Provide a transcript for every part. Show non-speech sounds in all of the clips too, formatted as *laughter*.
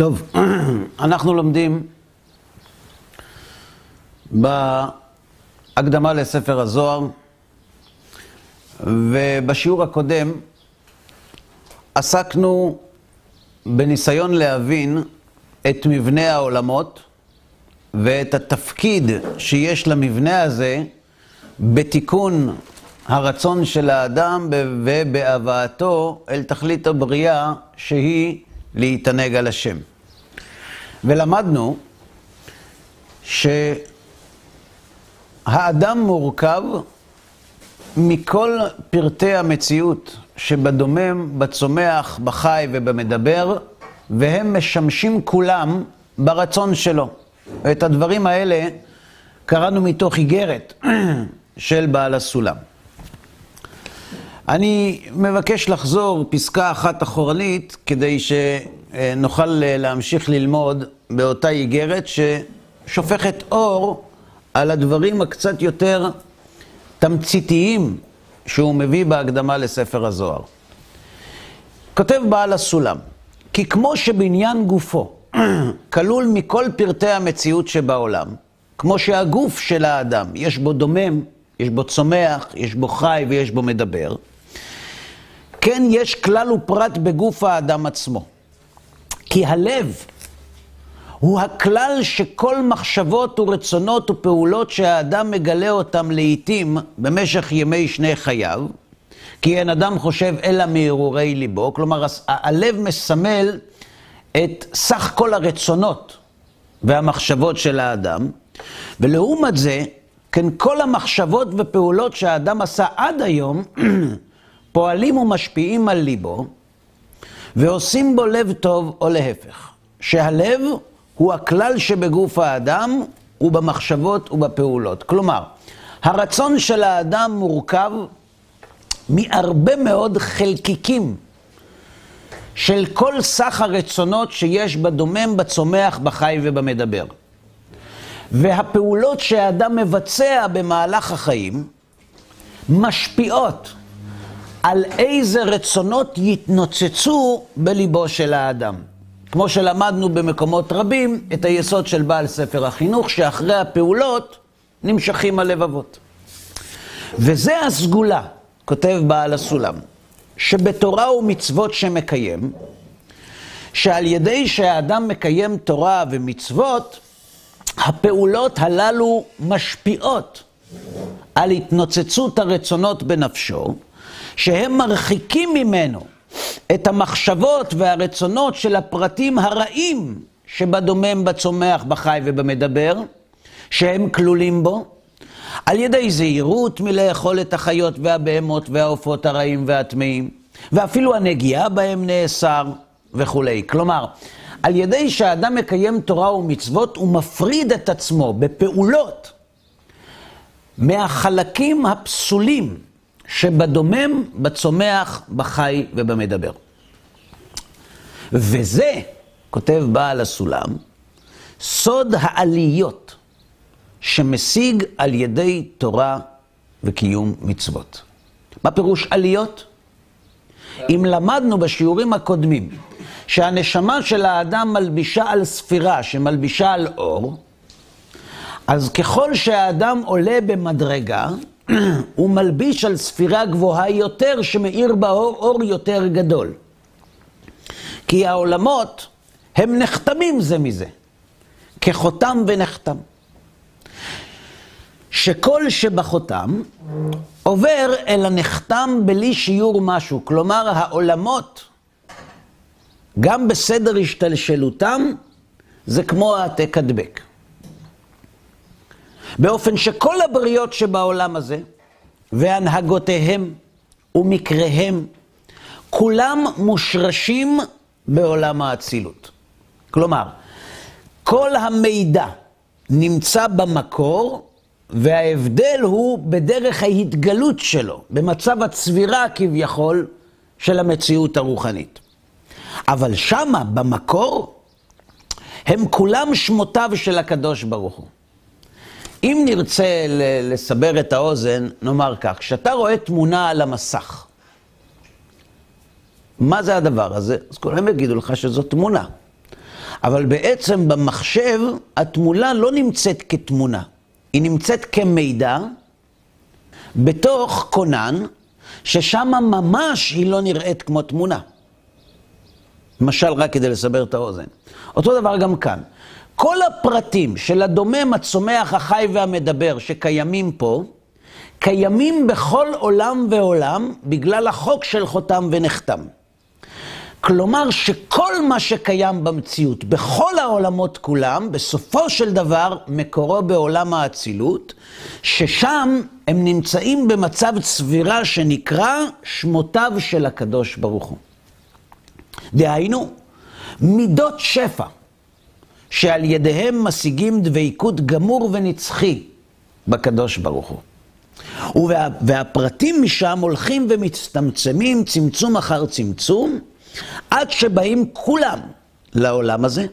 טוב, *clears throat* אנחנו לומדים בהקדמה לספר הזוהר, ובשיעור הקודם עסקנו בניסיון להבין את מבנה העולמות ואת התפקיד שיש למבנה הזה בתיקון הרצון של האדם ובהבאתו אל תכלית הבריאה שהיא להתענג על השם. ולמדנו שהאדם מורכב מכל פרטי המציאות שבדומם, בצומח, בחי ובמדבר, והם משמשים כולם ברצון שלו. את הדברים האלה קראנו מתוך איגרת של בעל הסולם. אני מבקש לחזור פסקה אחת אחורנית, כדי שנוכל להמשיך ללמוד באותה איגרת ששופכת אור על הדברים הקצת יותר תמציתיים שהוא מביא בהקדמה לספר הזוהר. כותב בעל הסולם, כי כמו שבניין גופו *clears throat* כלול מכל פרטי המציאות שבעולם, כמו שהגוף של האדם, יש בו דומם, יש בו צומח, יש בו חי ויש בו מדבר, כן יש כלל ופרט בגוף האדם עצמו. כי הלב הוא הכלל שכל מחשבות ורצונות ופעולות שהאדם מגלה אותם לעיתים במשך ימי שני חייו, כי אין אדם חושב אלא מהרהורי ליבו, כלומר הלב מסמל את סך כל הרצונות והמחשבות של האדם, ולעומת זה, כן כל המחשבות ופעולות שהאדם עשה עד היום, *clears throat* פועלים ומשפיעים על ליבו, ועושים בו לב טוב או להפך. שהלב הוא הכלל שבגוף האדם ובמחשבות ובפעולות. כלומר, הרצון של האדם מורכב מהרבה מאוד חלקיקים של כל סך הרצונות שיש בדומם, בצומח, בחי ובמדבר. והפעולות שהאדם מבצע במהלך החיים משפיעות על איזה רצונות יתנוצצו בליבו של האדם. כמו שלמדנו במקומות רבים, את היסוד של בעל ספר החינוך, שאחרי הפעולות נמשכים הלבבות. וזה הסגולה, כותב בעל הסולם, שבתורה ומצוות שמקיים, שעל ידי שהאדם מקיים תורה ומצוות, הפעולות הללו משפיעות על התנוצצות הרצונות בנפשו, שהם מרחיקים ממנו את המחשבות והרצונות של הפרטים הרעים שבדומם, בצומח, בחי ובמדבר, שהם כלולים בו, על ידי זהירות מלאכול את החיות והבהמות והעופות הרעים והטמאים, ואפילו הנגיעה בהם נאסר וכולי. כלומר, על ידי שהאדם מקיים תורה ומצוות, הוא מפריד את עצמו בפעולות מהחלקים הפסולים שבדומם, בצומח, בחי ובמדבר. וזה, כותב בעל הסולם, סוד העליות שמשיג על ידי תורה וקיום מצוות. מה פירוש עליות? אם למדנו בשיעורים הקודמים שהנשמה של האדם מלבישה על ספירה, שמלבישה על אור, אז ככל שהאדם עולה במדרגה, הוא מלביש על ספירה גבוהה יותר, שמאיר באור אור יותר גדול. כי העולמות הם נחתמים זה מזה, כחותם ונחתם. שכל שבחותם עובר אל הנחתם בלי שיעור משהו. כלומר, העולמות, גם בסדר השתלשלותם, זה כמו העתק הדבק. באופן שכל הבריות שבעולם הזה, והנהגותיהם ומקריהם, כולם מושרשים בעולם האצילות. כלומר, כל המידע נמצא במקור, וההבדל הוא בדרך ההתגלות שלו, במצב הצבירה כביכול של המציאות הרוחנית. אבל שמה, במקור, הם כולם שמותיו של הקדוש ברוך הוא. אם נרצה לסבר את האוזן, נאמר כך, כשאתה רואה תמונה על המסך, מה זה הדבר הזה? אז כולם יגידו לך שזו תמונה. אבל בעצם במחשב התמונה לא נמצאת כתמונה, היא נמצאת כמידע בתוך כונן, ששם ממש היא לא נראית כמו תמונה. למשל, רק כדי לסבר את האוזן. אותו דבר גם כאן. כל הפרטים של הדומם, הצומח, החי והמדבר שקיימים פה, קיימים בכל עולם ועולם בגלל החוק של חותם ונחתם. כלומר שכל מה שקיים במציאות, בכל העולמות כולם, בסופו של דבר מקורו בעולם האצילות, ששם הם נמצאים במצב צבירה שנקרא שמותיו של הקדוש ברוך הוא. דהיינו, מידות שפע, שעל ידיהם משיגים דבקות גמור ונצחי בקדוש ברוך הוא. וה, והפרטים משם הולכים ומצטמצמים צמצום אחר צמצום, עד שבאים כולם לעולם הזה,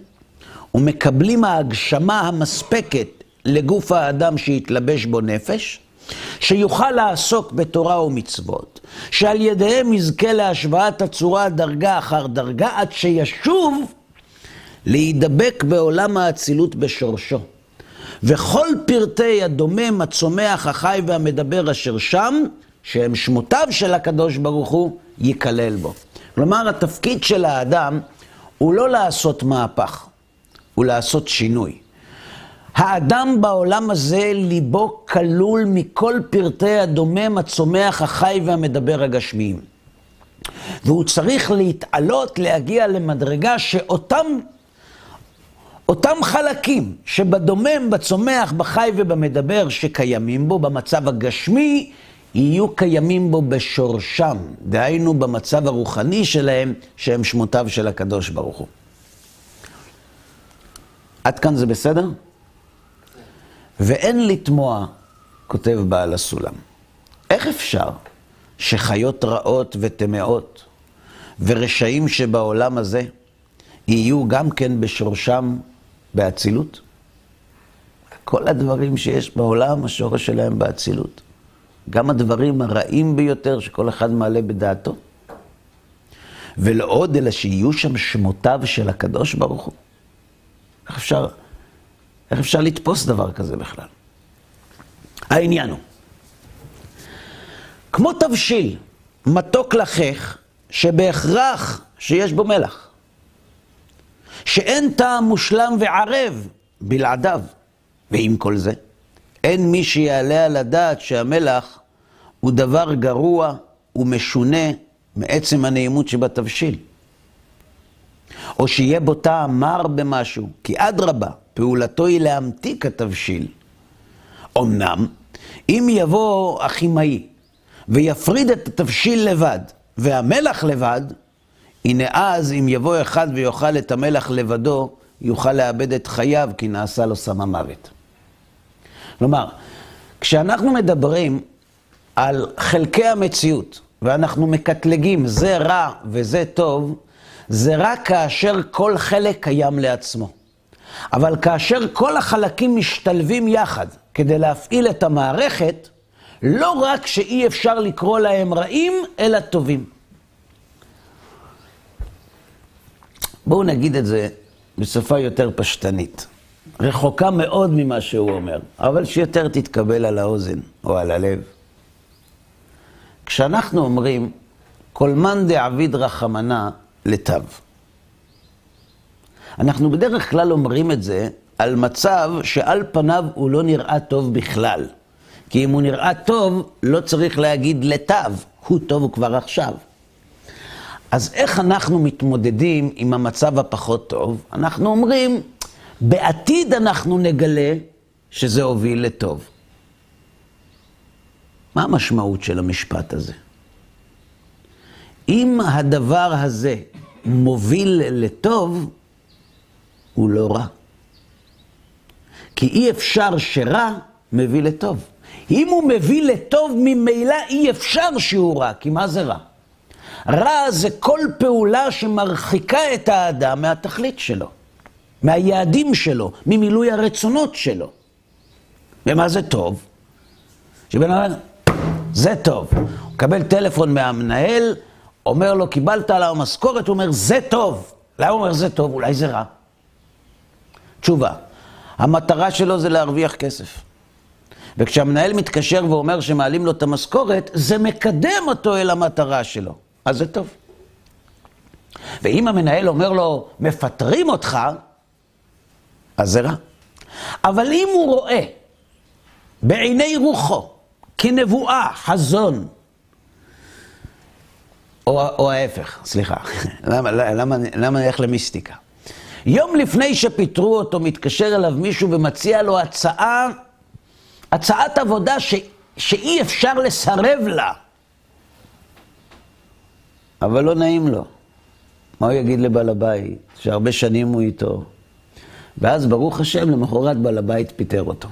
ומקבלים ההגשמה המספקת לגוף האדם שיתלבש בו נפש, שיוכל לעסוק בתורה ומצוות, שעל ידיהם יזכה להשוואת הצורה דרגה אחר דרגה, עד שישוב להידבק בעולם האצילות בשורשו. וכל פרטי הדומם, הצומח, החי והמדבר אשר שם, שהם שמותיו של הקדוש ברוך הוא, ייכלל בו. כלומר, התפקיד של האדם הוא לא לעשות מהפך, הוא לעשות שינוי. האדם בעולם הזה, ליבו כלול מכל פרטי הדומם, הצומח, החי והמדבר הגשמיים. והוא צריך להתעלות, להגיע למדרגה שאותם אותם חלקים שבדומם, בצומח, בחי ובמדבר שקיימים בו, במצב הגשמי, יהיו קיימים בו בשורשם, דהיינו במצב הרוחני שלהם, שהם שמותיו של הקדוש ברוך הוא. עד כאן זה בסדר? ואין לתמוע, כותב בעל הסולם. איך אפשר שחיות רעות וטמאות ורשעים שבעולם הזה יהיו גם כן בשורשם באצילות? כל הדברים שיש בעולם, השורש שלהם באצילות. גם הדברים הרעים ביותר שכל אחד מעלה בדעתו. ולא עוד, אלא שיהיו שם שמותיו של הקדוש ברוך הוא. איך אפשר, איך אפשר לתפוס דבר כזה בכלל? העניין הוא, כמו תבשיל, מתוק לחך, שבהכרח שיש בו מלח, שאין טעם מושלם וערב בלעדיו, ועם כל זה, אין מי שיעלה על הדעת שהמלח הוא דבר גרוע ומשונה מעצם הנעימות שבתבשיל. או שיהיה בו טעם מר במשהו, כי אדרבה, פעולתו היא להמתיק התבשיל. אמנם, אם יבוא הכימאי ויפריד את התבשיל לבד והמלח לבד, הנה אז אם יבוא אחד ויאכל את המלח לבדו, יוכל לאבד את חייו כי נעשה לו סם המוות. כלומר, כשאנחנו מדברים על חלקי המציאות, ואנחנו מקטלגים זה רע וזה טוב, זה רק כאשר כל חלק קיים לעצמו. אבל כאשר כל החלקים משתלבים יחד כדי להפעיל את המערכת, לא רק שאי אפשר לקרוא להם רעים, אלא טובים. בואו נגיד את זה בשפה יותר פשטנית. רחוקה מאוד ממה שהוא אומר, אבל שיותר תתקבל על האוזן או על הלב. כשאנחנו אומרים, כל מאן דעביד רחמנה לטב. אנחנו בדרך כלל אומרים את זה על מצב שעל פניו הוא לא נראה טוב בכלל. כי אם הוא נראה טוב, לא צריך להגיד לטב, הוא טוב כבר עכשיו. אז איך אנחנו מתמודדים עם המצב הפחות טוב? אנחנו אומרים, בעתיד אנחנו נגלה שזה הוביל לטוב. מה המשמעות של המשפט הזה? אם הדבר הזה מוביל לטוב, הוא לא רע. כי אי אפשר שרע מביא לטוב. אם הוא מביא לטוב, ממילא אי אפשר שהוא רע, כי מה זה רע? רע זה כל פעולה שמרחיקה את האדם מהתכלית שלו, מהיעדים שלו, ממילוי הרצונות שלו. ומה זה טוב? שבן אדם, זה טוב. הוא מקבל טלפון מהמנהל, אומר לו, קיבלת עליו משכורת, הוא אומר, זה טוב. למה הוא אומר זה טוב? אולי זה רע. תשובה. המטרה שלו זה להרוויח כסף. וכשהמנהל מתקשר ואומר שמעלים לו את המשכורת, זה מקדם אותו אל המטרה שלו. אז זה טוב. ואם המנהל אומר לו, מפטרים אותך, אז זה רע. אבל אם הוא רואה בעיני רוחו, כנבואה, חזון, או, או ההפך, סליחה, *laughs* למה, למה, למה נלך למיסטיקה? יום לפני שפיטרו אותו, מתקשר אליו מישהו ומציע לו הצעה, הצעת עבודה ש, שאי אפשר לסרב לה. אבל לא נעים לו. מה הוא יגיד לבעל הבית, שהרבה שנים הוא איתו? ואז ברוך השם, למחרת בעל הבית פיטר אותו.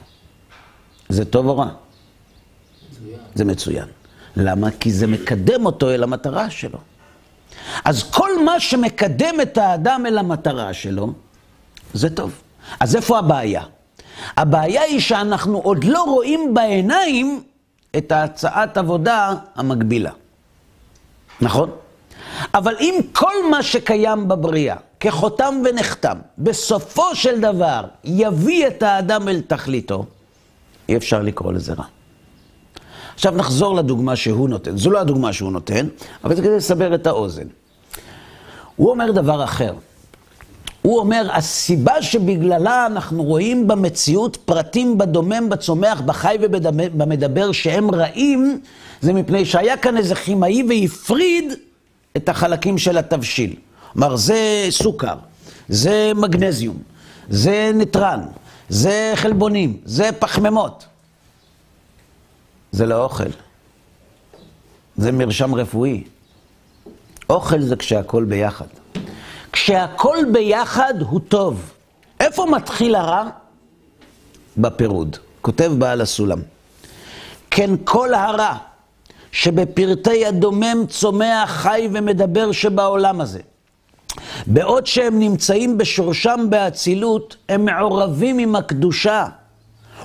זה טוב או רע? מצוין. זה מצוין. למה? כי זה מקדם אותו אל המטרה שלו. אז כל מה שמקדם את האדם אל המטרה שלו, זה טוב. אז איפה הבעיה? הבעיה היא שאנחנו עוד לא רואים בעיניים את ההצעת עבודה המקבילה. נכון? אבל אם כל מה שקיים בבריאה, כחותם ונחתם, בסופו של דבר יביא את האדם אל תכליתו, אי אפשר לקרוא לזה רע. עכשיו נחזור לדוגמה שהוא נותן. זו לא הדוגמה שהוא נותן, אבל זה כדי לסבר את האוזן. הוא אומר דבר אחר. הוא אומר, הסיבה שבגללה אנחנו רואים במציאות פרטים בדומם, בצומח, בחי ובמדבר שהם רעים, זה מפני שהיה כאן איזה כימאי והפריד את החלקים של התבשיל. כלומר, זה סוכר, זה מגנזיום, זה ניטרן, זה חלבונים, זה פחמימות. זה לא אוכל. זה מרשם רפואי. אוכל זה כשהכול ביחד. כשהכול ביחד הוא טוב. איפה מתחיל הרע? בפירוד. כותב בעל הסולם. כן כל הרע שבפרטי הדומם צומח, חי ומדבר שבעולם הזה. בעוד שהם נמצאים בשורשם באצילות, הם מעורבים עם הקדושה.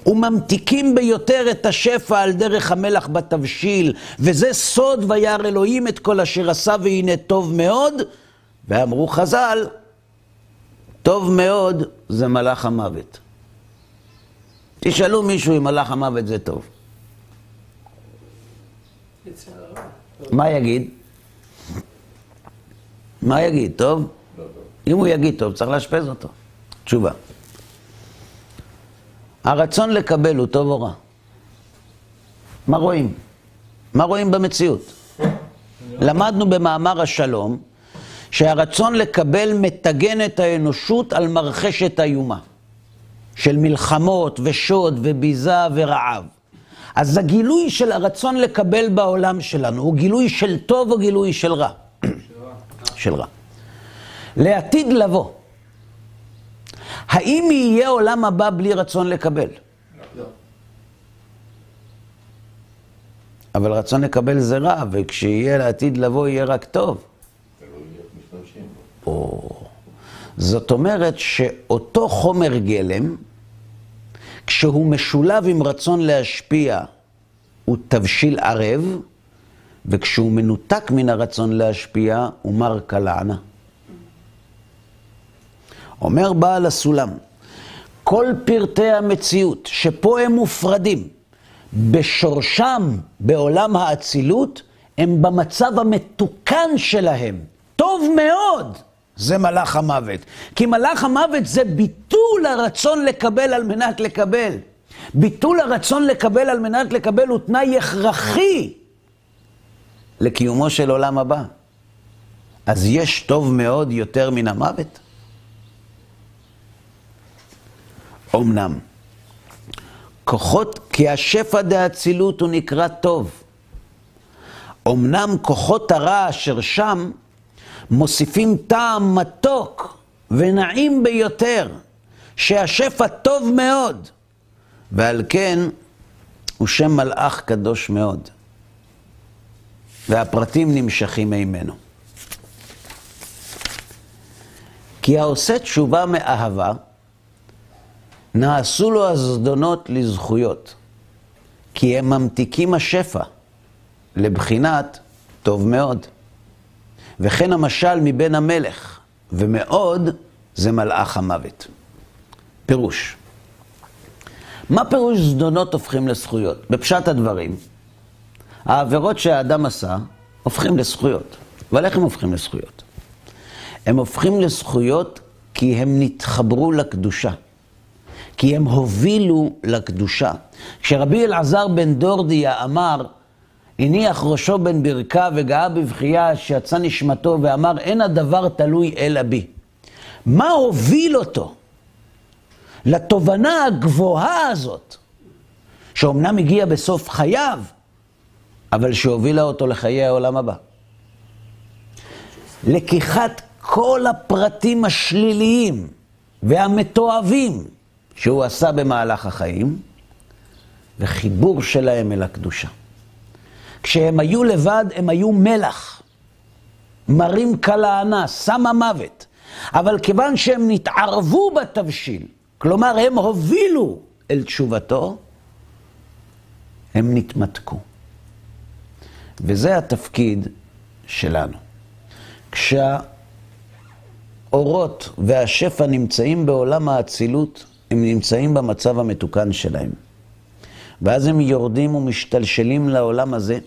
וממתיקים ביותר את השפע על דרך המלח בתבשיל, וזה סוד וירא אלוהים את כל אשר עשה והנה טוב מאוד, ואמרו חז"ל, טוב מאוד זה מלאך המוות. תשאלו מישהו אם מלאך המוות זה טוב. מה יגיד? מה יגיד, טוב? אם הוא יגיד טוב, צריך לאשפז אותו. תשובה. הרצון לקבל הוא טוב או רע? מה רואים? מה רואים במציאות? למדנו במאמר השלום שהרצון לקבל מטגן את האנושות על מרחשת איומה של מלחמות ושוד וביזה ורעב. אז הגילוי של הרצון לקבל בעולם שלנו הוא גילוי של טוב או גילוי של רע? של רע. לעתיד לבוא, האם יהיה עולם הבא בלי רצון לקבל? אבל רצון לקבל זה רע, וכשיהיה לעתיד לבוא יהיה רק טוב. זאת אומרת שאותו חומר גלם, כשהוא משולב עם רצון להשפיע, הוא תבשיל ערב, וכשהוא מנותק מן הרצון להשפיע, הוא מר כלענה. אומר בעל הסולם, כל פרטי המציאות שפה הם מופרדים, בשורשם בעולם האצילות, הם במצב המתוקן שלהם. טוב מאוד, זה מלאך המוות. כי מלאך המוות זה ביטול הרצון לקבל על מנת לקבל. ביטול הרצון לקבל על מנת לקבל הוא תנאי הכרחי לקיומו של עולם הבא. אז יש טוב מאוד יותר מן המוות? אמנם. כוחות, כי השפע דאצילות הוא נקרא טוב. אמנם כוחות הרע אשר שם מוסיפים טעם מתוק ונעים ביותר, שהשפע טוב מאוד, ועל כן הוא שם מלאך קדוש מאוד. והפרטים נמשכים ממנו. כי העושה תשובה מאהבה, נעשו לו הזדונות לזכויות, כי הם ממתיקים השפע לבחינת טוב מאוד. וכן המשל מבן המלך, ומאוד זה מלאך המוות. פירוש. מה פירוש זדונות הופכים לזכויות? בפשט הדברים, העבירות שהאדם עשה הופכים לזכויות. אבל איך הם הופכים לזכויות? הם הופכים לזכויות כי הם נתחברו לקדושה. כי הם הובילו לקדושה. כשרבי אלעזר בן דורדיה אמר, הניח ראשו בין ברכה וגאה בבכייה שיצא נשמתו ואמר, אין הדבר תלוי אלא בי. מה הוביל אותו לתובנה הגבוהה הזאת, שאומנם הגיע בסוף חייו, אבל שהובילה אותו לחיי העולם הבא? לקיחת כל הפרטים השליליים והמתועבים שהוא עשה במהלך החיים, וחיבור שלהם אל הקדושה. כשהם היו לבד, הם היו מלח, מרים כלהנה, סם המוות. אבל כיוון שהם נתערבו בתבשיל, כלומר, הם הובילו אל תשובתו, הם נתמתקו. וזה התפקיד שלנו. כשהאורות והשפע נמצאים בעולם האצילות, הם נמצאים במצב המתוקן שלהם. ואז הם יורדים ומשתלשלים לעולם הזה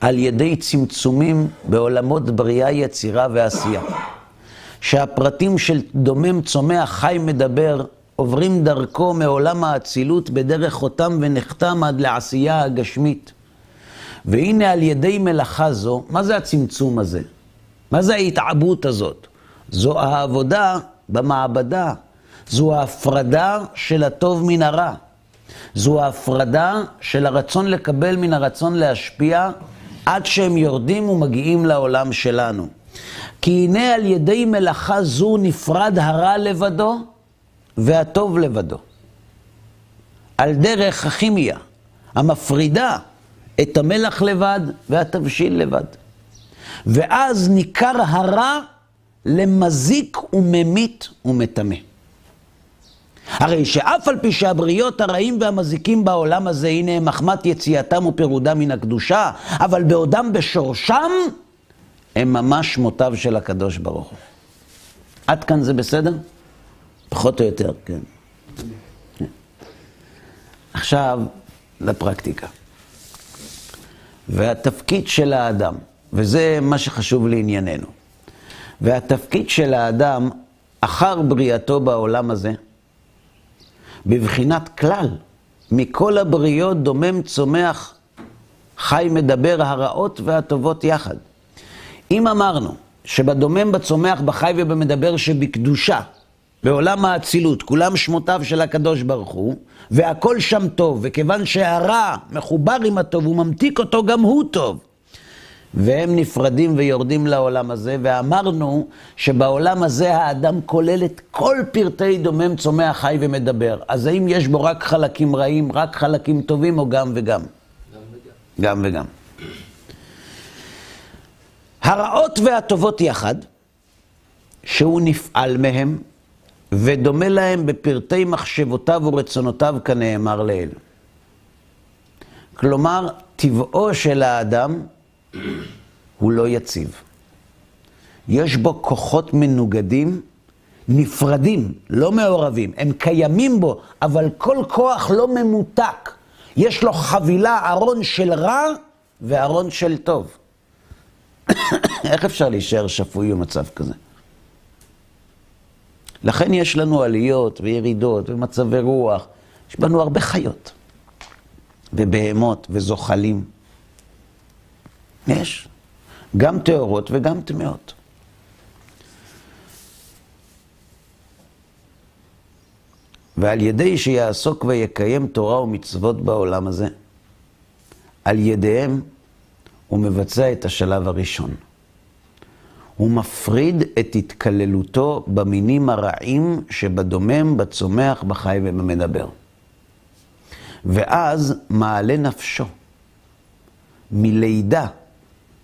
על ידי צמצומים בעולמות בריאה, יצירה ועשייה. שהפרטים של דומם, צומח, חי, מדבר, עוברים דרכו מעולם האצילות בדרך חותם ונחתם עד לעשייה הגשמית. והנה על ידי מלאכה זו, מה זה הצמצום הזה? מה זה ההתעבות הזאת? זו העבודה במעבדה, זו ההפרדה של הטוב מן הרע. זו ההפרדה של הרצון לקבל מן הרצון להשפיע עד שהם יורדים ומגיעים לעולם שלנו. כי הנה על ידי מלאכה זו נפרד הרע לבדו והטוב לבדו. על דרך הכימיה, המפרידה את המלח לבד והתבשיל לבד. ואז ניכר הרע למזיק וממית ומטמא. הרי שאף על פי שהבריות הרעים והמזיקים בעולם הזה, הנה הם מחמת יציאתם ופירודם מן הקדושה, אבל בעודם בשורשם, הם ממש שמותיו של הקדוש ברוך הוא. עד כאן זה בסדר? פחות או יותר, כן. עכשיו, לפרקטיקה. והתפקיד של האדם, וזה מה שחשוב לענייננו, והתפקיד של האדם אחר בריאתו בעולם הזה, בבחינת כלל, מכל הבריות דומם צומח, חי מדבר הרעות והטובות יחד. אם אמרנו שבדומם, בצומח, בחי ובמדבר שבקדושה, בעולם האצילות, כולם שמותיו של הקדוש ברוך הוא, והכל שם טוב, וכיוון שהרע מחובר עם הטוב, הוא ממתיק אותו, גם הוא טוב. והם נפרדים ויורדים לעולם הזה, ואמרנו שבעולם הזה האדם כולל את כל פרטי דומם, צומח, חי ומדבר. אז האם יש בו רק חלקים רעים, רק חלקים טובים, או גם וגם? גם וגם. גם וגם. הרעות והטובות יחד, שהוא נפעל מהם, ודומה להם בפרטי מחשבותיו ורצונותיו כנאמר לעיל. כלומר, טבעו של האדם הוא לא יציב. יש בו כוחות מנוגדים, נפרדים, לא מעורבים. הם קיימים בו, אבל כל כוח לא ממותק. יש לו חבילה, ארון של רע וארון של טוב. איך אפשר להישאר שפוי במצב כזה? לכן יש לנו עליות וירידות ומצבי רוח. יש בנו הרבה חיות, ובהמות וזוחלים. יש. גם טהורות וגם טמאות. ועל ידי שיעסוק ויקיים תורה ומצוות בעולם הזה, על ידיהם הוא מבצע את השלב הראשון. הוא מפריד את התקללותו במינים הרעים שבדומם, בצומח, בחי ובמדבר. ואז מעלה נפשו מלידה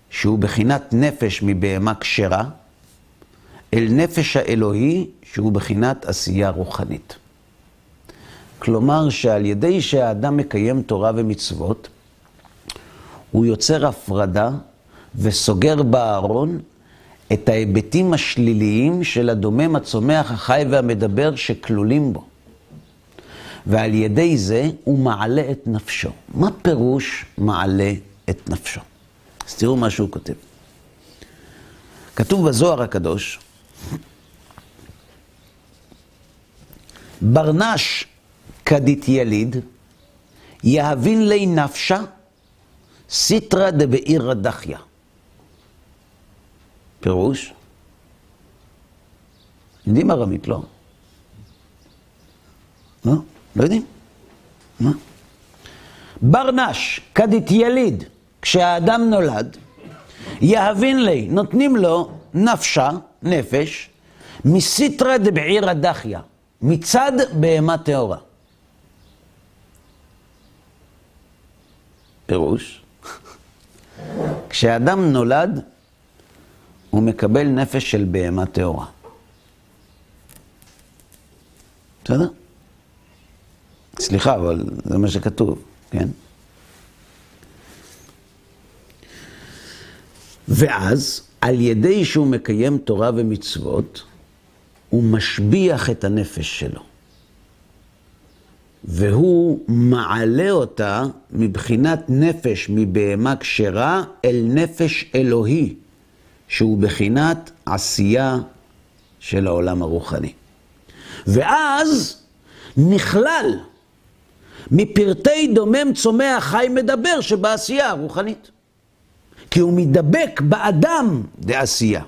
שהוא בחינת נפש מבהמה כשרה, אל נפש האלוהי שהוא בחינת עשייה רוחנית. כלומר שעל ידי שהאדם מקיים תורה ומצוות, הוא יוצר הפרדה וסוגר בארון את ההיבטים השליליים של הדומם, הצומח, החי והמדבר שכלולים בו. ועל ידי זה הוא מעלה את נפשו. מה פירוש מעלה את נפשו? אז תראו מה שהוא כותב. כתוב בזוהר הקדוש, ברנש כדית יליד, יהבין לי נפשה, סיטרא דבעירא דחיא. פירוש? יודעים ארמית, לא? לא? לא יודעים. מה? ברנש, כדית יליד, כשהאדם נולד, יהבין לי, נותנים לו נפשה, נפש, מסיטרא דבעירא דחיא, מצד בהמה טהורה. פירוש, כשאדם נולד, הוא מקבל נפש של בהמה טהורה. בסדר? סליחה, אבל זה מה שכתוב, כן? ואז, על ידי שהוא מקיים תורה ומצוות, הוא משביח את הנפש שלו. והוא מעלה אותה מבחינת נפש מבהמה כשרה אל נפש אלוהי, שהוא בחינת עשייה של העולם הרוחני. ואז נכלל מפרטי דומם צומח חי מדבר שבעשייה הרוחנית. כי הוא מדבק באדם דעשייה.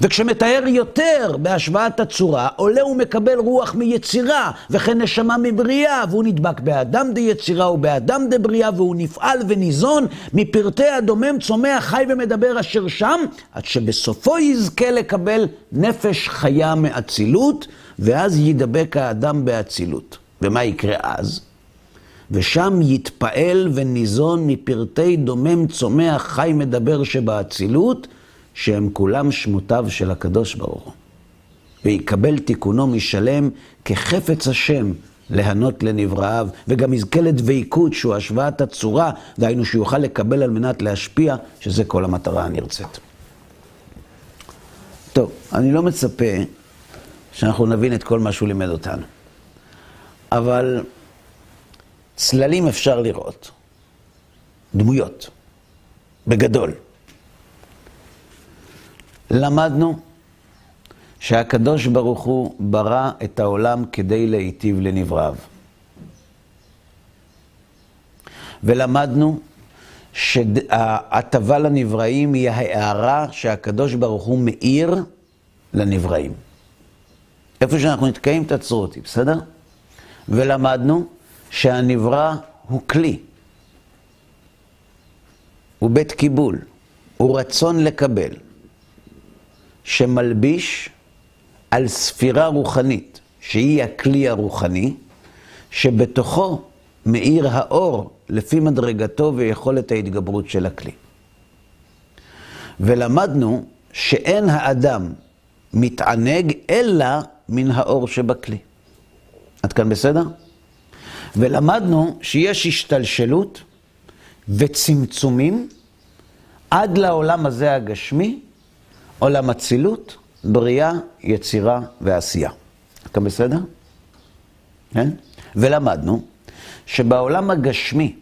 וכשמתאר יותר בהשוואת הצורה, עולה ומקבל רוח מיצירה, וכן נשמה מבריאה, והוא נדבק באדם דיצירה ובאדם דבריאה, והוא נפעל וניזון מפרטי הדומם צומח חי ומדבר אשר שם, עד שבסופו יזכה לקבל נפש חיה מאצילות, ואז ידבק האדם באצילות. ומה יקרה אז? ושם יתפעל וניזון מפרטי דומם צומח חי מדבר שבאצילות, שהם כולם שמותיו של הקדוש ברוך הוא. ויקבל תיקונו משלם כחפץ השם להנות לנבראיו, וגם יזכה לדביקות שהוא השוואת הצורה, דהיינו שיוכל לקבל על מנת להשפיע, שזה כל המטרה הנרצית. טוב, אני לא מצפה שאנחנו נבין את כל מה שהוא לימד אותנו, אבל צללים אפשר לראות, דמויות, בגדול. למדנו שהקדוש ברוך הוא ברא את העולם כדי להיטיב לנבראיו. ולמדנו שההטבה לנבראים היא ההערה שהקדוש ברוך הוא מאיר לנבראים. איפה שאנחנו נתקעים, תעצרו אותי, בסדר? ולמדנו שהנברא הוא כלי, הוא בית קיבול, הוא רצון לקבל. שמלביש על ספירה רוחנית, שהיא הכלי הרוחני, שבתוכו מאיר האור לפי מדרגתו ויכולת ההתגברות של הכלי. ולמדנו שאין האדם מתענג אלא מן האור שבכלי. עד כאן בסדר? ולמדנו שיש השתלשלות וצמצומים עד לעולם הזה הגשמי, עולם אצילות, בריאה, יצירה ועשייה. אתה בסדר? כן? ולמדנו שבעולם הגשמי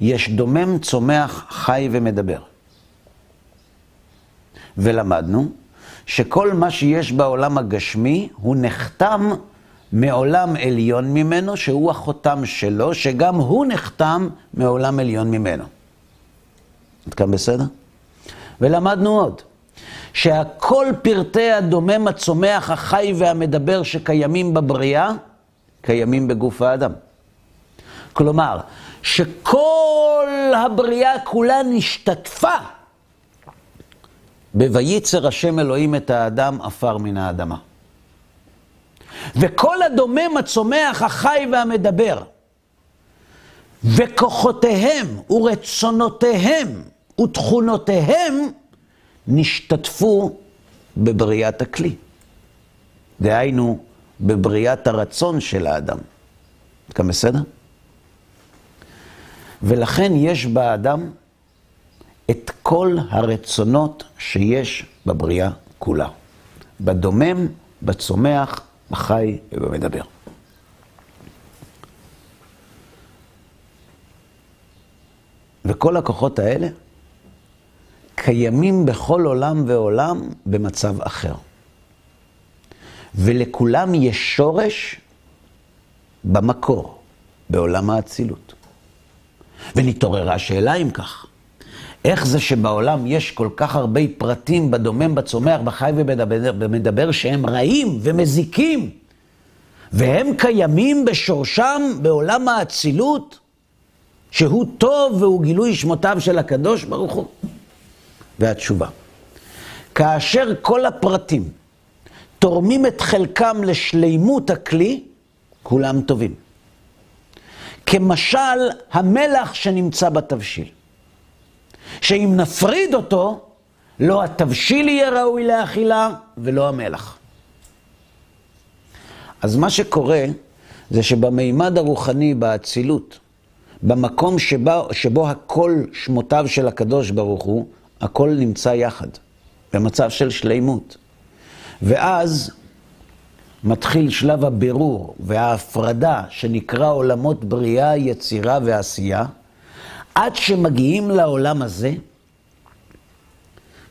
יש דומם, צומח, חי ומדבר. ולמדנו שכל מה שיש בעולם הגשמי הוא נחתם מעולם עליון ממנו, שהוא החותם שלו, שגם הוא נחתם מעולם עליון ממנו. עד כאן בסדר? ולמדנו עוד, שהכל פרטי הדומם, הצומח, החי והמדבר שקיימים בבריאה, קיימים בגוף האדם. כלומר, שכל הבריאה כולה נשתתפה ב"ויצר השם אלוהים את האדם עפר מן האדמה". וכל הדומם, הצומח, החי והמדבר, וכוחותיהם ורצונותיהם ותכונותיהם נשתתפו בבריאת הכלי. דהיינו, בבריאת הרצון של האדם. כאן בסדר? ולכן יש באדם את כל הרצונות שיש בבריאה כולה. בדומם, בצומח, בחי ובמדבר. וכל הכוחות האלה קיימים בכל עולם ועולם במצב אחר. ולכולם יש שורש במקור, בעולם האצילות. ונתעוררה השאלה אם כך, איך זה שבעולם יש כל כך הרבה פרטים בדומם, בצומח, בחי ובמדבר שהם רעים ומזיקים, והם קיימים בשורשם בעולם האצילות, שהוא טוב והוא גילוי שמותיו של הקדוש ברוך הוא? והתשובה, כאשר כל הפרטים תורמים את חלקם לשלימות הכלי, כולם טובים. כמשל המלח שנמצא בתבשיל. שאם נפריד אותו, לא התבשיל יהיה ראוי לאכילה ולא המלח. אז מה שקורה זה שבמימד הרוחני, באצילות, במקום שבו, שבו הכל שמותיו של הקדוש ברוך הוא, הכל נמצא יחד, במצב של שלימות. ואז מתחיל שלב הבירור וההפרדה שנקרא עולמות בריאה, יצירה ועשייה, עד שמגיעים לעולם הזה,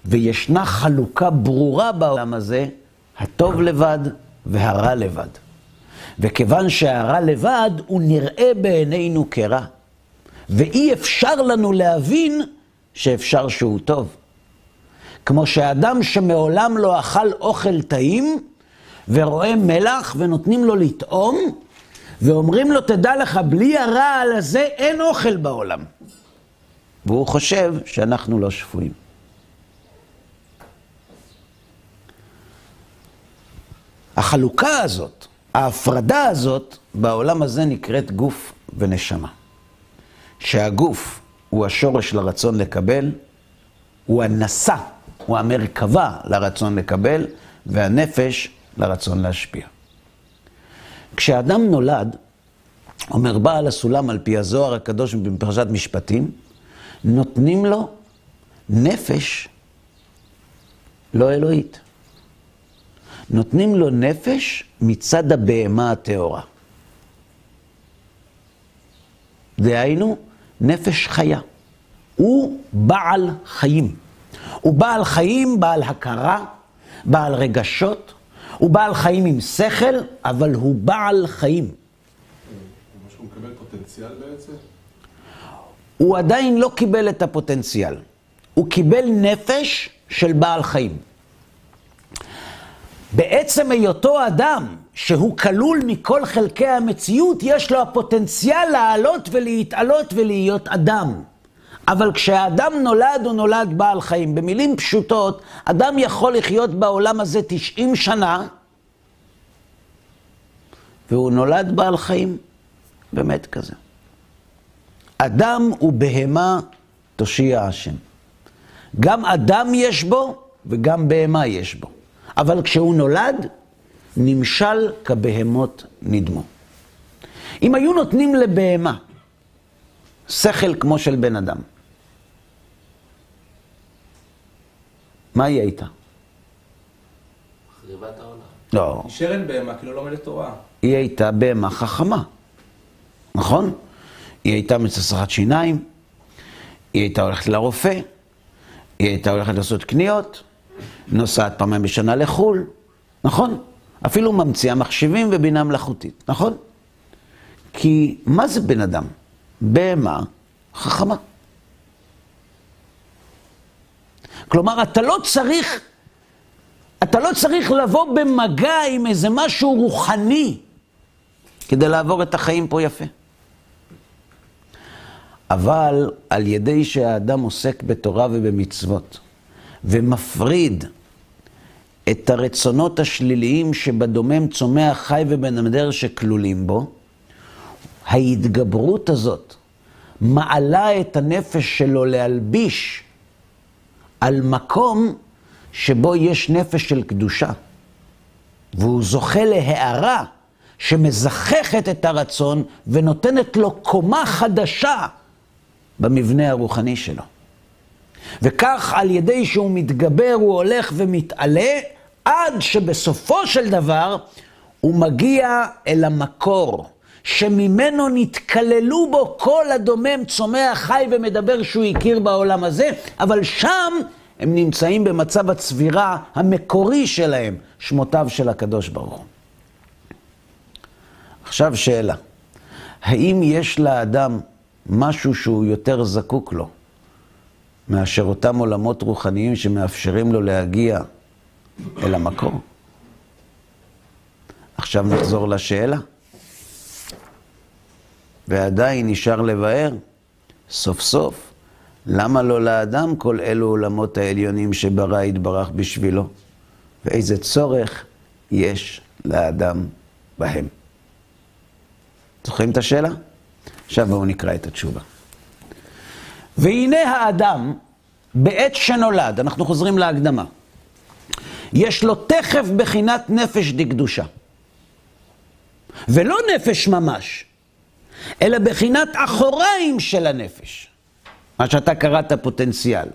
וישנה חלוקה ברורה בעולם הזה, הטוב לבד והרע לבד. וכיוון שהרע לבד, הוא נראה בעינינו כרע. ואי אפשר לנו להבין שאפשר שהוא טוב. כמו שאדם שמעולם לא אכל אוכל טעים, ורואה מלח ונותנים לו לטעום, ואומרים לו, תדע לך, בלי הרעל הזה אין אוכל בעולם. והוא חושב שאנחנו לא שפויים. החלוקה הזאת, ההפרדה הזאת, בעולם הזה נקראת גוף ונשמה. שהגוף הוא השורש לרצון לקבל, הוא הנשא, הוא המרכבה לרצון לקבל, והנפש לרצון להשפיע. כשאדם נולד, אומר בעל הסולם על פי הזוהר הקדוש בפרשת משפטים, נותנים לו נפש לא אלוהית. נותנים לו נפש מצד הבהמה הטהורה. דהיינו, נפש חיה. הוא בעל חיים. הוא בעל חיים, בעל הכרה, בעל רגשות, הוא בעל חיים עם שכל, אבל הוא בעל חיים. הוא מקבל פוטנציאל בעצם? הוא עדיין לא קיבל את הפוטנציאל. הוא קיבל נפש של בעל חיים. בעצם היותו אדם, שהוא כלול מכל חלקי המציאות, יש לו הפוטנציאל לעלות ולהתעלות ולהיות אדם. אבל כשהאדם נולד, הוא נולד בעל חיים. במילים פשוטות, אדם יכול לחיות בעולם הזה 90 שנה, והוא נולד בעל חיים, באמת כזה. אדם ובהמה תושיע השם. גם אדם יש בו וגם בהמה יש בו. אבל כשהוא נולד, נמשל כבהמות נדמו. אם היו נותנים לבהמה שכל כמו של בן אדם, מה היא הייתה? מחריבת העולם. לא. היא שרן בהמה, כאילו לא לומדת תורה. היא הייתה בהמה חכמה, נכון? היא הייתה מצסחת שיניים, היא הייתה הולכת לרופא, היא הייתה הולכת לעשות קניות, נוסעת פעמיים בשנה לחו"ל, נכון? אפילו ממציאה מחשבים ובינה מלאכותית, נכון? כי מה זה בן אדם? בהמה חכמה. כלומר, אתה לא צריך, אתה לא צריך לבוא במגע עם איזה משהו רוחני כדי לעבור את החיים פה יפה. אבל על ידי שהאדם עוסק בתורה ובמצוות, ומפריד את הרצונות השליליים שבדומם צומח חי ובנמדר שכלולים בו, ההתגברות הזאת מעלה את הנפש שלו להלביש על מקום שבו יש נפש של קדושה, והוא זוכה להערה שמזככת את הרצון ונותנת לו קומה חדשה במבנה הרוחני שלו. וכך על ידי שהוא מתגבר הוא הולך ומתעלה, עד שבסופו של דבר הוא מגיע אל המקור, שממנו נתקללו בו כל הדומם, צומח, חי ומדבר שהוא הכיר בעולם הזה, אבל שם הם נמצאים במצב הצבירה המקורי שלהם, שמותיו של הקדוש ברוך הוא. עכשיו שאלה, האם יש לאדם משהו שהוא יותר זקוק לו מאשר אותם עולמות רוחניים שמאפשרים לו להגיע אל המקור? עכשיו נחזור לשאלה. ועדיין נשאר לבאר, סוף סוף, למה לא לאדם כל אלו עולמות העליונים שברא יתברך בשבילו? ואיזה צורך יש לאדם בהם? זוכרים את השאלה? עכשיו בואו נקרא את התשובה. והנה האדם, בעת שנולד, אנחנו חוזרים להקדמה, יש לו תכף בחינת נפש דקדושה. ולא נפש ממש, אלא בחינת אחוריים של הנפש. מה שאתה קראת פוטנציאל.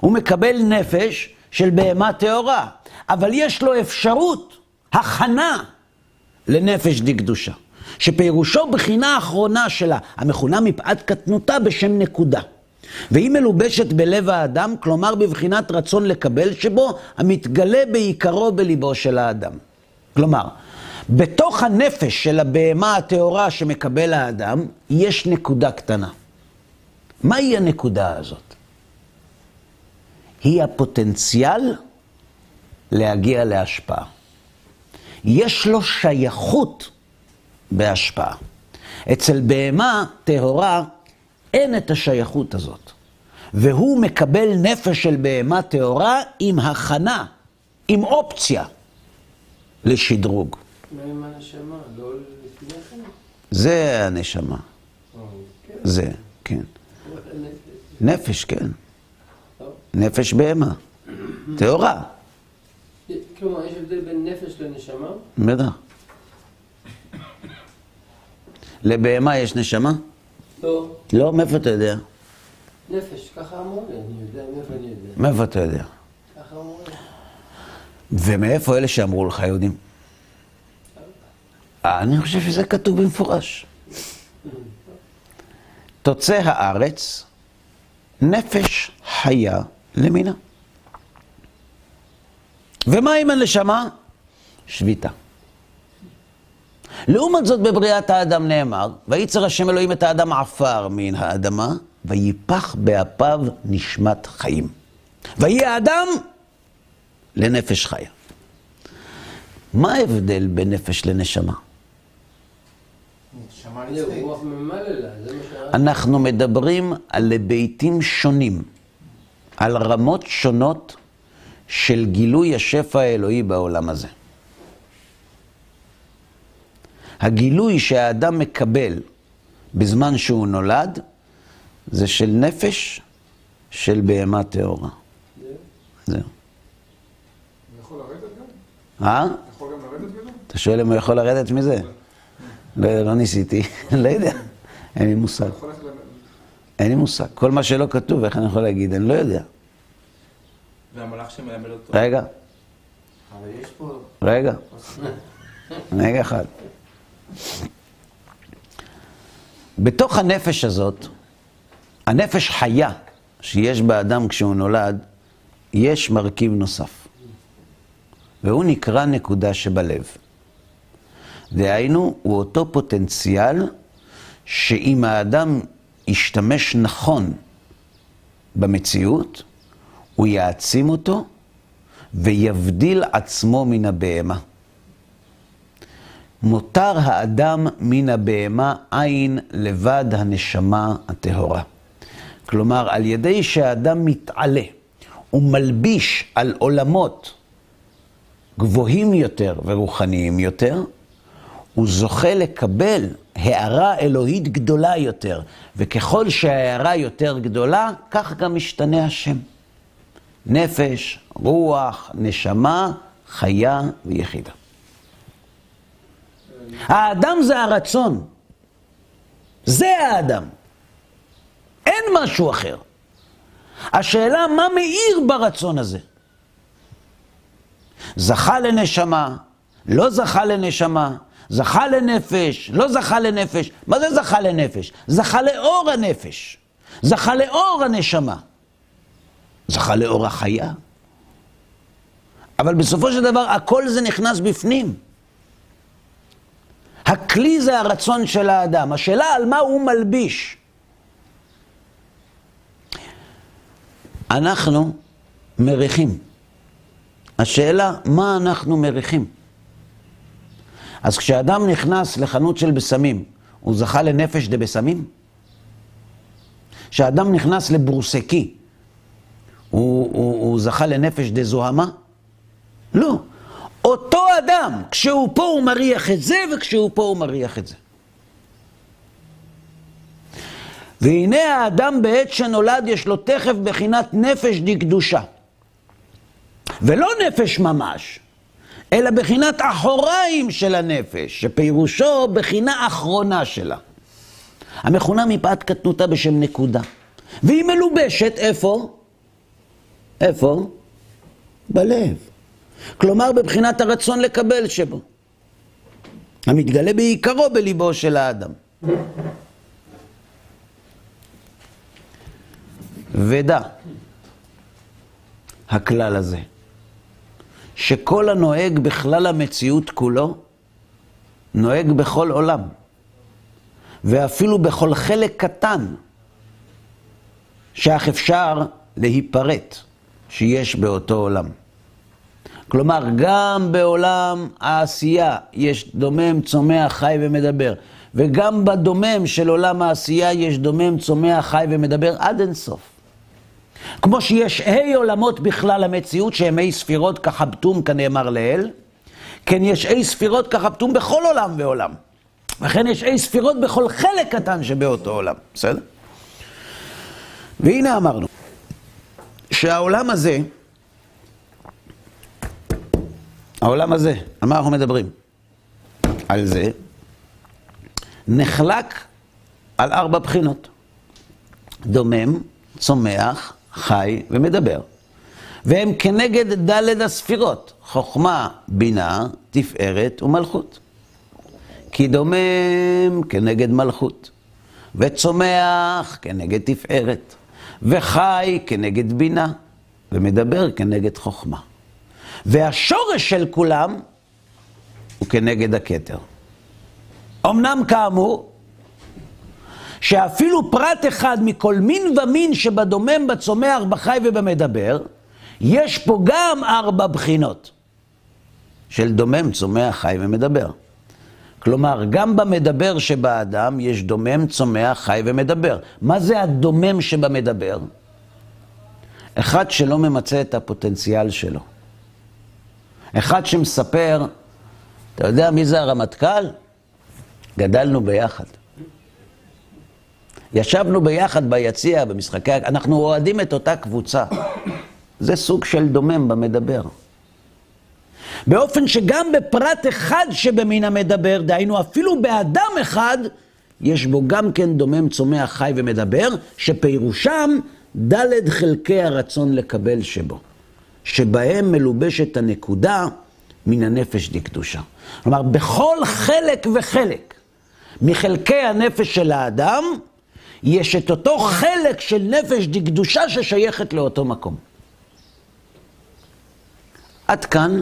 הוא מקבל נפש של בהמה טהורה, אבל יש לו אפשרות, הכנה לנפש דקדושה. שפירושו בחינה האחרונה שלה, המכונה מפאת קטנותה בשם נקודה. והיא מלובשת בלב האדם, כלומר בבחינת רצון לקבל, שבו המתגלה בעיקרו בליבו של האדם. כלומר, בתוך הנפש של הבהמה הטהורה שמקבל האדם, יש נקודה קטנה. מהי הנקודה הזאת? היא הפוטנציאל להגיע להשפעה. יש לו שייכות בהשפעה. אצל בהמה טהורה אין את השייכות הזאת. והוא מקבל נפש של בהמה טהורה עם הכנה, עם אופציה לשדרוג. מה עם הנשמה? לא לפני כן? זה הנשמה. כן. זה, כן. נפש. כן. נפש בהמה. טהורה. כלומר, יש הבדל בין נפש לנשמה? בטח. לבהמה יש נשמה? לא. לא, מאיפה אתה יודע? נפש, ככה אמרו לי, אני יודע, מאיפה אני יודע? מאיפה אתה יודע? ככה אמרו לי. ומאיפה אלה שאמרו לך יהודים? אני חושב שזה כתוב במפורש. תוצא הארץ, נפש חיה למינה. ומה עם הנשמה? שביתה. לעומת זאת בבריאת האדם נאמר, וייצר השם אלוהים את האדם עפר מן האדמה, ויפח באפיו נשמת חיים. ויהי האדם לנפש חיה. מה ההבדל בין נפש לנשמה? ש... אנחנו מדברים על היבטים שונים, על רמות שונות של גילוי השפע האלוהי בעולם הזה. הגילוי שהאדם מקבל בזמן שהוא נולד, זה של נפש של בהמה טהורה. זהו. הוא יכול לרדת גם? אה? יכול גם לרדת ממנו? אתה שואל אם הוא יכול לרדת מזה? לא, לא ניסיתי, *laughs* לא יודע, אין לי מושג. אין לי מושג. כל מה שלא כתוב, איך אני יכול להגיד? אני לא יודע. והמלאך שמלמד אותו. רגע. רגע, רגע אחד. בתוך הנפש הזאת, הנפש חיה שיש באדם כשהוא נולד, יש מרכיב נוסף. והוא נקרא נקודה שבלב. דהיינו, הוא אותו פוטנציאל שאם האדם ישתמש נכון במציאות, הוא יעצים אותו ויבדיל עצמו מן הבהמה. מותר האדם מן הבהמה עין לבד הנשמה הטהורה. כלומר, על ידי שהאדם מתעלה ומלביש על עולמות גבוהים יותר ורוחניים יותר, הוא זוכה לקבל הערה אלוהית גדולה יותר, וככל שההערה יותר גדולה, כך גם משתנה השם. נפש, רוח, נשמה, חיה ויחידה. האדם זה הרצון. זה האדם. אין משהו אחר. השאלה מה מאיר ברצון הזה. זכה לנשמה, לא זכה לנשמה, זכה לנפש, לא זכה לנפש. מה זה זכה לנפש? זכה לאור הנפש, זכה לאור הנשמה, זכה לאור החיה. אבל בסופו של דבר הכל זה נכנס בפנים. הכלי זה הרצון של האדם. השאלה על מה הוא מלביש. אנחנו מריחים. השאלה, מה אנחנו מריחים? אז כשאדם נכנס לחנות של בשמים, הוא זכה לנפש דה בשמים? כשאדם נכנס לבורסקי, הוא, הוא, הוא זכה לנפש דה זוהמה? לא. אותו אדם, כשהוא פה הוא מריח את זה, וכשהוא פה הוא מריח את זה. והנה האדם בעת שנולד יש לו תכף בחינת נפש דקדושה. ולא נפש ממש, אלא בחינת אחוריים של הנפש, שפירושו בחינה אחרונה שלה. המכונה מפאת קטנותה בשם נקודה. והיא מלובשת איפה? איפה? בלב. כלומר, בבחינת הרצון לקבל שבו. המתגלה בעיקרו בליבו של האדם. ודע, הכלל הזה, שכל הנוהג בכלל המציאות כולו, נוהג בכל עולם, ואפילו בכל חלק קטן, שאך אפשר להיפרט שיש באותו עולם. כלומר, גם בעולם העשייה יש דומם, צומח, חי ומדבר. וגם בדומם של עולם העשייה יש דומם, צומח, חי ומדבר עד אינסוף. כמו שיש ה' עולמות בכלל המציאות שהם ה' ספירות כחבטום כנאמר לאל, כן יש ה' ספירות כחבטום בכל עולם ועולם. לכן יש ה' ספירות בכל חלק קטן שבאותו עולם, בסדר? והנה אמרנו, שהעולם הזה, העולם הזה, על מה אנחנו מדברים? על זה, נחלק על ארבע בחינות. דומם, צומח, חי ומדבר. והם כנגד דלת הספירות, חוכמה, בינה, תפארת ומלכות. כי דומם כנגד מלכות, וצומח כנגד תפארת, וחי כנגד בינה, ומדבר כנגד חוכמה. והשורש של כולם הוא כנגד הכתר. אמנם כאמור, שאפילו פרט אחד מכל מין ומין שבדומם, בצומח, בחי ובמדבר, יש פה גם ארבע בחינות של דומם, צומח, חי ומדבר. כלומר, גם במדבר שבאדם יש דומם, צומח, חי ומדבר. מה זה הדומם שבמדבר? אחד שלא ממצה את הפוטנציאל שלו. אחד שמספר, אתה יודע מי זה הרמטכ"ל? גדלנו ביחד. ישבנו ביחד ביציע, במשחקי... אנחנו אוהדים את אותה קבוצה. זה סוג של דומם במדבר. באופן שגם בפרט אחד שבמין המדבר, דהיינו אפילו באדם אחד, יש בו גם כן דומם, צומח, חי ומדבר, שפירושם ד' חלקי הרצון לקבל שבו, שבהם מלובשת הנקודה מן הנפש דקדושה. כלומר, בכל חלק וחלק מחלקי הנפש של האדם, יש את אותו חלק של נפש דקדושה ששייכת לאותו מקום. עד כאן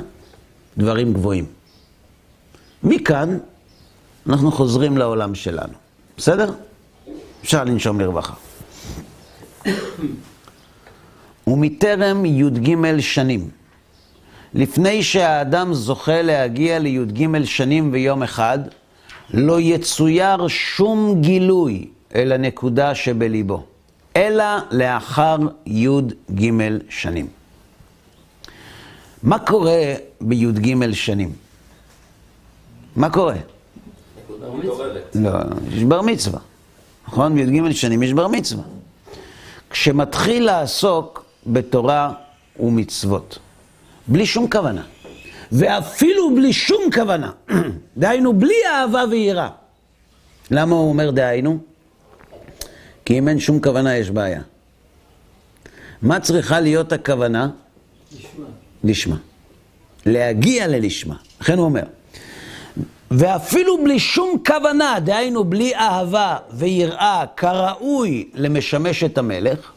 דברים גבוהים. מכאן אנחנו חוזרים לעולם שלנו. בסדר? אפשר לנשום לרווחה. ומטרם י"ג שנים, לפני שהאדם זוכה להגיע לי"ג שנים ויום אחד, לא יצויר שום גילוי אל הנקודה שבליבו, אלא לאחר י"ג שנים. מה קורה בי"ג שנים? מה קורה? לא, יש בר מצווה. נכון? בי"ג שנים יש בר מצווה. כשמתחיל לעסוק בתורה ומצוות, בלי שום כוונה, ואפילו בלי שום כוונה, *clears throat* דהיינו בלי אהבה ויראה. למה הוא אומר דהיינו? כי אם אין שום כוונה יש בעיה. מה צריכה להיות הכוונה? לשמה. לשמה. להגיע ללשמה. לכן הוא אומר, ואפילו בלי שום כוונה, דהיינו בלי אהבה ויראה כראוי למשמש את המלך,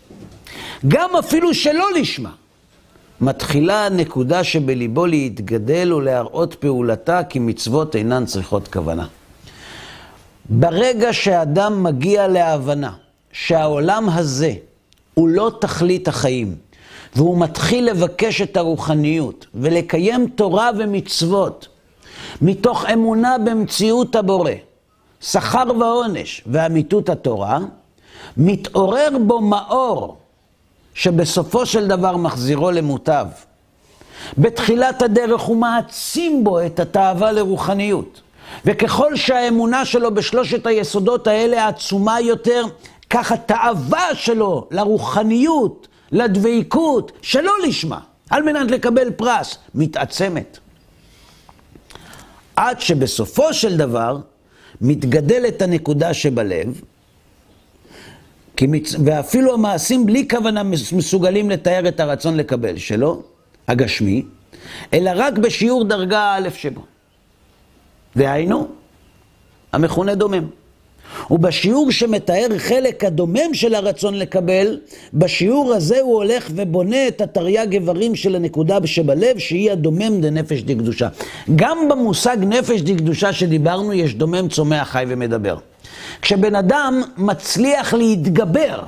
גם אפילו שלא לשמה, מתחילה הנקודה שבליבו להתגדל ולהראות פעולתה כי מצוות אינן צריכות כוונה. ברגע שאדם מגיע להבנה שהעולם הזה הוא לא תכלית החיים, והוא מתחיל לבקש את הרוחניות ולקיים תורה ומצוות מתוך אמונה במציאות הבורא, שכר ועונש ואמיתות התורה, מתעורר בו מאור שבסופו של דבר מחזירו למוטב. בתחילת הדרך הוא מעצים בו את התאווה לרוחניות. וככל שהאמונה שלו בשלושת היסודות האלה עצומה יותר, כך התאווה שלו לרוחניות, לדביקות, שלא לשמה, על מנת לקבל פרס, מתעצמת. עד שבסופו של דבר מתגדלת הנקודה שבלב, מצ... ואפילו המעשים בלי כוונה מסוגלים לתאר את הרצון לקבל שלו, הגשמי, אלא רק בשיעור דרגה א' שבו. דהיינו, המכונה דומם. ובשיעור שמתאר חלק הדומם של הרצון לקבל, בשיעור הזה הוא הולך ובונה את התרי"ג איברים של הנקודה שבלב, שהיא הדומם דנפש דקדושה. גם במושג נפש דקדושה שדיברנו, יש דומם, צומח, חי ומדבר. כשבן אדם מצליח להתגבר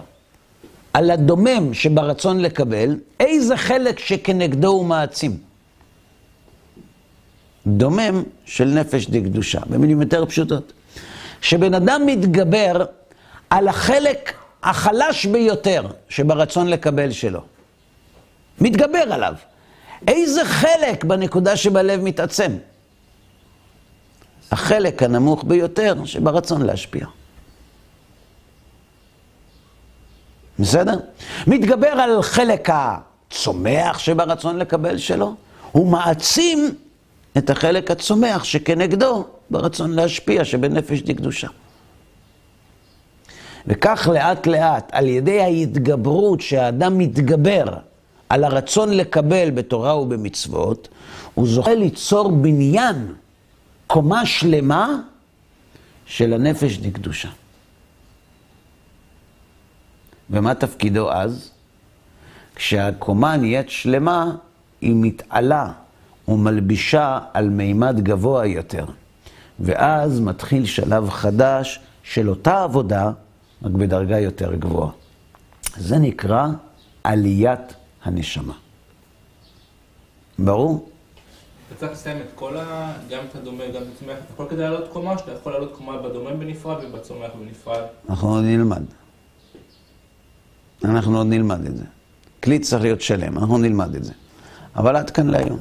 על הדומם שברצון לקבל, איזה חלק שכנגדו הוא מעצים? דומם של נפש דקדושה, במילים יותר פשוטות. כשבן אדם מתגבר על החלק החלש ביותר שברצון לקבל שלו, מתגבר עליו, איזה חלק בנקודה שבלב מתעצם? החלק הנמוך ביותר שברצון להשפיע. בסדר? מתגבר על חלק הצומח שברצון לקבל שלו, הוא מעצים את החלק הצומח שכנגדו ברצון להשפיע שבנפש דקדושה. וכך לאט לאט, על ידי ההתגברות שהאדם מתגבר על הרצון לקבל בתורה ובמצוות, הוא זוכה ליצור בניין, קומה שלמה של הנפש דקדושה. ומה תפקידו אז? כשהקומה נהיית שלמה, היא מתעלה ומלבישה על מימד גבוה יותר. ואז מתחיל שלב חדש של אותה עבודה, רק בדרגה יותר גבוהה. זה נקרא עליית הנשמה. ברור? אתה צריך לסיים את כל ה... גם את הדומה, גם את הצומח, יכול כדי לעלות קומה, שאתה יכול לעלות קומה בדומה בנפרד ובצומח בנפרד. אנחנו עוד נלמד. אנחנו עוד נלמד את זה. כלי צריך להיות שלם, אנחנו נלמד את זה. אבל עד כאן להיום.